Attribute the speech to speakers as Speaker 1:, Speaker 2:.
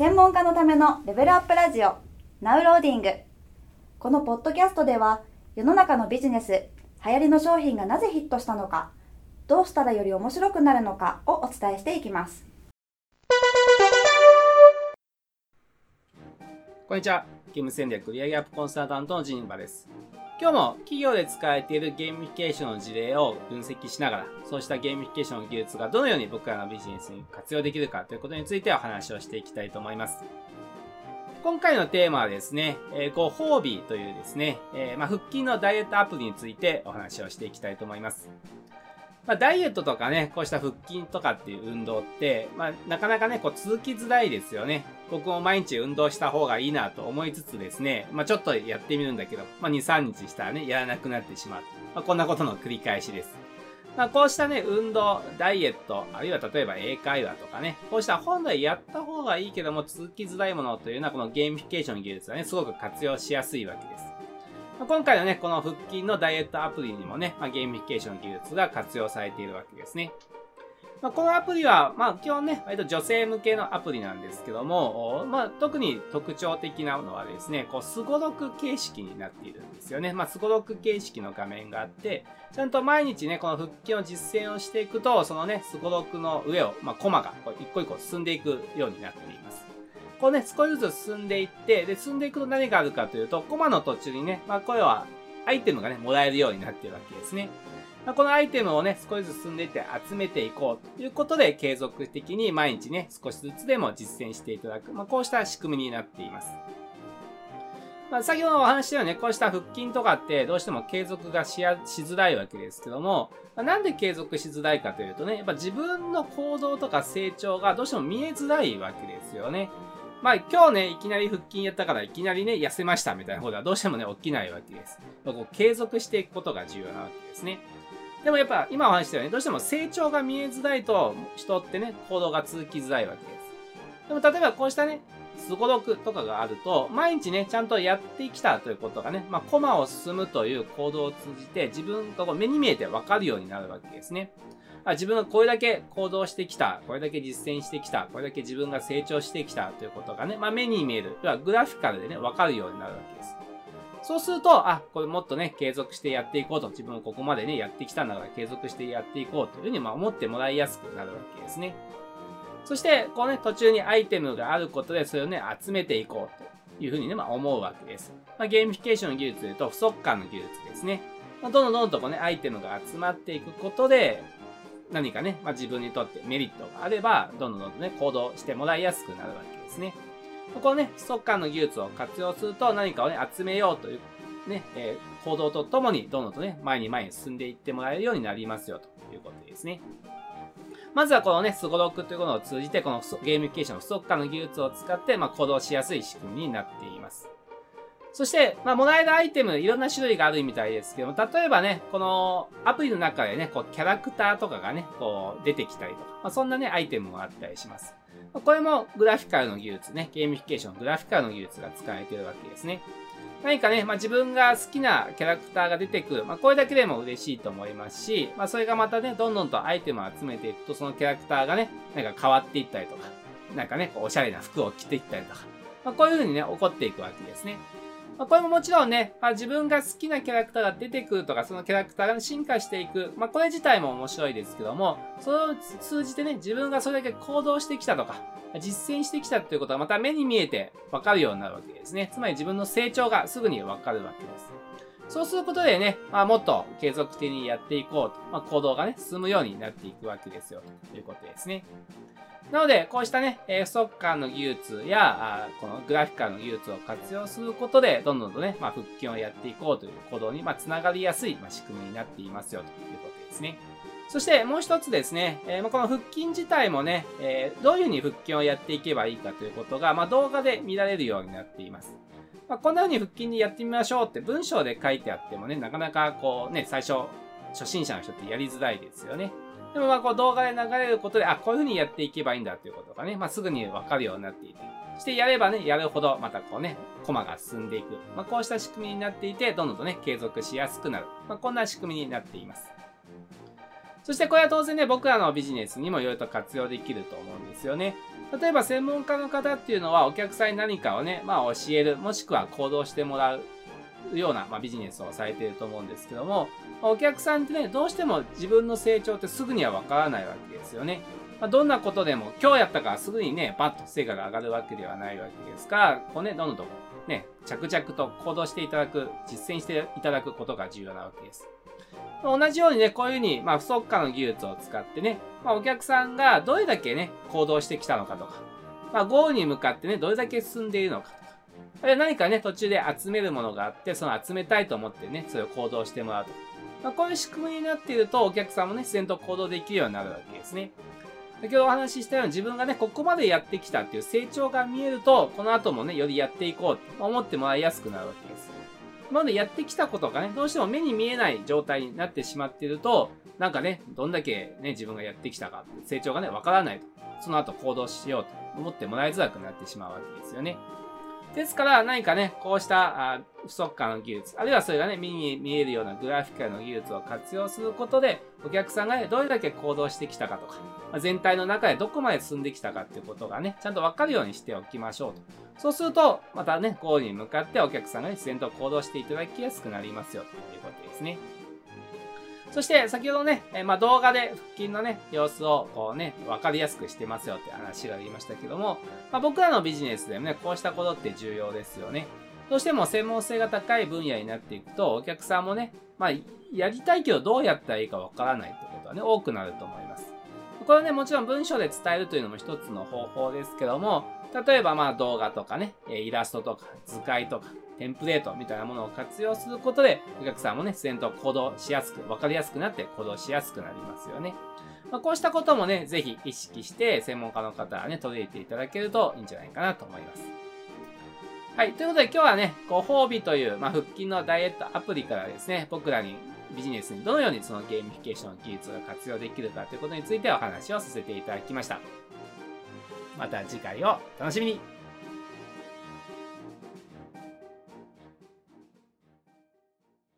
Speaker 1: 専門家のためのレベルアップラジオ Now Loading。このポッドキャストでは世の中のビジネス流行りの商品がなぜヒットしたのかどうしたらより面白くなるのかをお伝えしていきます。
Speaker 2: こんにちは。ゲーム戦略売上アップコンサルタントのジンバです。今日も企業で使われているゲーミフィケーションの事例を分析しながら、そうしたゲーミフィケーションの技術がどのように僕らのビジネスに活用できるかということについてお話をしていきたいと思います。今回のテーマはですね、えー、ご褒美というですね、えー、まあ、腹筋のダイエットアプリについてお話をしていきたいと思います。まあ、ダイエットとかね、こうした腹筋とかっていう運動って、まあ、なかなかね、こう続きづらいですよね。僕も毎日運動した方がいいなと思いつつですね、まあ、ちょっとやってみるんだけど、まあ、2、3日したらね、やらなくなってしまう。まあ、こんなことの繰り返しです。まあ、こうしたね、運動、ダイエット、あるいは例えば英会話とかね、こうした本来やった方がいいけども続きづらいものというのは、このゲーミフィケーション技術はね、すごく活用しやすいわけです。今回のね、この腹筋のダイエットアプリにもね、まあ、ゲーミフィケーション技術が活用されているわけですね。まあ、このアプリは、まあ、基本ね、割と女性向けのアプリなんですけども、まあ、特に特徴的なのはですね、こう、スゴロク形式になっているんですよね。まあ、スゴロク形式の画面があって、ちゃんと毎日ね、この腹筋を実践をしていくと、そのね、スゴロクの上を、まあ、コマが一個一個進んでいくようになっています。こうね、少しずつ進んでいって、で、進んでいくと何があるかというと、コマの途中にね、まあ、これは、アイテムがね、もらえるようになっているわけですね。まあ、このアイテムをね、少しずつ進んでいって集めていこうということで、継続的に毎日ね、少しずつでも実践していただく、まあ、こうした仕組みになっています。まあ、先ほどお話したようにね、こうした腹筋とかってどうしても継続がしやしづらいわけですけども、まあ、なんで継続しづらいかというとね、やっぱ自分の行動とか成長がどうしても見えづらいわけですよね。まあ今日ね、いきなり腹筋やったからいきなりね、痩せましたみたいなことはどうしてもね、起きないわけです。まあこう継続していくことが重要なわけですね。でもやっぱ今お話したように、どうしても成長が見えづらいと人ってね、行動が続きづらいわけです。でも例えばこうしたね、すごろくとかがあると、毎日ね、ちゃんとやってきたということがね、まあ、コマを進むという行動を通じて、自分がこう目に見えてわかるようになるわけですね。あ自分がこれだけ行動してきた、これだけ実践してきた、これだけ自分が成長してきたということがね、まあ、目に見える、要はグラフィカルでね、わかるようになるわけです。そうすると、あ、これもっとね、継続してやっていこうと、自分はここまでね、やってきたんだから継続してやっていこうというふうに、まあ、思ってもらいやすくなるわけですね。そして、こうね、途中にアイテムがあることで、それをね、集めていこうというふうにね、まあ、思うわけです。まあ、ゲーミフィケーションの技術で言うと、不足感の技術ですね。まあ、どんどんどんどんとこうね、アイテムが集まっていくことで、何かね、まあ、自分にとってメリットがあれば、どんどんどんどんね、行動してもらいやすくなるわけですね。ここね、不足感の技術を活用すると何かをね、集めようというね、えー、行動とともにどんどんとね、前に前に進んでいってもらえるようになりますよということですね。まずはこのね、スゴロクというものを通じて、このゲーミフィケーションの不足感の技術を使って、まあ、行動しやすい仕組みになっています。そして、まあ、もらえるアイテム、いろんな種類があるみたいですけども、例えばね、このアプリの中でね、こう、キャラクターとかがね、こう、出てきたりとか、まあ、そんなね、アイテムもあったりします。これもグラフィカルの技術ね、ゲーミフィケーション、グラフィカルの技術が使われているわけですね。何かね、まあ、自分が好きなキャラクターが出てくる。まあ、これだけでも嬉しいと思いますし、まあ、それがまたね、どんどんとアイテムを集めていくと、そのキャラクターがね、なんか変わっていったりとか、なんかね、こうおしゃれな服を着ていったりとか、まあ、こういう風にね、起こっていくわけですね。まあ、これももちろんね、まあ、自分が好きなキャラクターが出てくるとか、そのキャラクターが、進化していく。まあ、これ自体も面白いですけども、それを通じてね、自分がそれだけ行動してきたとか、実践してきたということがまた目に見えてわかるようになるわけですね。つまり自分の成長がすぐにわかるわけです。そうすることでね、まあ、もっと継続的にやっていこうと、まあ、行動がね、進むようになっていくわけですよ、ということですね。なので、こうしたね、えー、不足感の技術や、このグラフィカルの技術を活用することで、どんどんとね、まあ、腹筋をやっていこうという行動に、まあ、つながりやすい、まあ、仕組みになっていますよ、ということですね。そしてもう一つですね、えー、この腹筋自体もね、えー、どういうふうに腹筋をやっていけばいいかということが、まあ、動画で見られるようになっています。まあ、こんな風に腹筋にやってみましょうって文章で書いてあってもね、なかなかこうね、最初、初心者の人ってやりづらいですよね。でもまあこう動画で流れることで、あ、こういう風にやっていけばいいんだっていうことがね、まあすぐにわかるようになっていて。そしてやればね、やるほどまたこうね、コマが進んでいく。まあこうした仕組みになっていて、どんどんとね、継続しやすくなる。まあこんな仕組みになっています。そしてこれは当然ね、僕らのビジネスにもいろいろと活用できると思うんですよね。例えば専門家の方っていうのはお客さんに何かをね、まあ教える、もしくは行動してもらうような、まあ、ビジネスをされていると思うんですけども、お客さんってね、どうしても自分の成長ってすぐにはわからないわけですよね。ま、どんなことでも今日やったからすぐにね、パッと成果が上がるわけではないわけですから、こうね、どんどんね、着々と行動していただく、実践していただくことが重要なわけです。同じようにね、こういうふうに、まあ、不足化の技術を使ってね、まあ、お客さんがどれだけね、行動してきたのかとか、まあ、ゴールに向かってね、どれだけ進んでいるのかとか、あるいは何かね、途中で集めるものがあって、その集めたいと思ってね、それを行動してもらうと。まあ、こういう仕組みになっていると、お客さんもね、自然と行動できるようになるわけですね。先ほどお話ししたように自分がね、ここまでやってきたっていう成長が見えると、この後もね、よりやっていこうと思ってもらいやすくなるわけです。今までやってきたことがね、どうしても目に見えない状態になってしまっていると、なんかね、どんだけね、自分がやってきたか、成長がね、わからないと。その後行動しようと思ってもらいづらくなってしまうわけですよね。ですから何かね、こうしたあ不足感の技術、あるいはそれがね、目に見えるようなグラフィカルの技術を活用することで、お客さんがね、どれだけ行動してきたかとか、まあ、全体の中でどこまで進んできたかっていうことがね、ちゃんとわかるようにしておきましょうと。そうすると、またね、ゴールに向かってお客さんがね、自然と行動していただきやすくなりますよということですね。そして、先ほどね、えまあ、動画で腹筋のね、様子をこうね、わかりやすくしてますよって話がありましたけども、まあ、僕らのビジネスでもね、こうしたことって重要ですよね。どうしても専門性が高い分野になっていくと、お客さんもね、まあ、やりたいけどどうやったらいいかわからないってことはね、多くなると思います。これはね、もちろん文章で伝えるというのも一つの方法ですけども、例えばまあ動画とかね、イラストとか図解とか、テンプレートみたいなものを活用することで、お客さんもね、自然と行動しやすく、わかりやすくなって行動しやすくなりますよね。まあ、こうしたこともね、ぜひ意識して、専門家の方はね、取り入れていただけるといいんじゃないかなと思います。はい。ということで今日はね、ご褒美という、まあ、腹筋のダイエットアプリからですね、僕らにビジネスにどのようにそのゲーミフィケーションの技術が活用できるかということについてお話をさせていただきました。また次回を楽しみに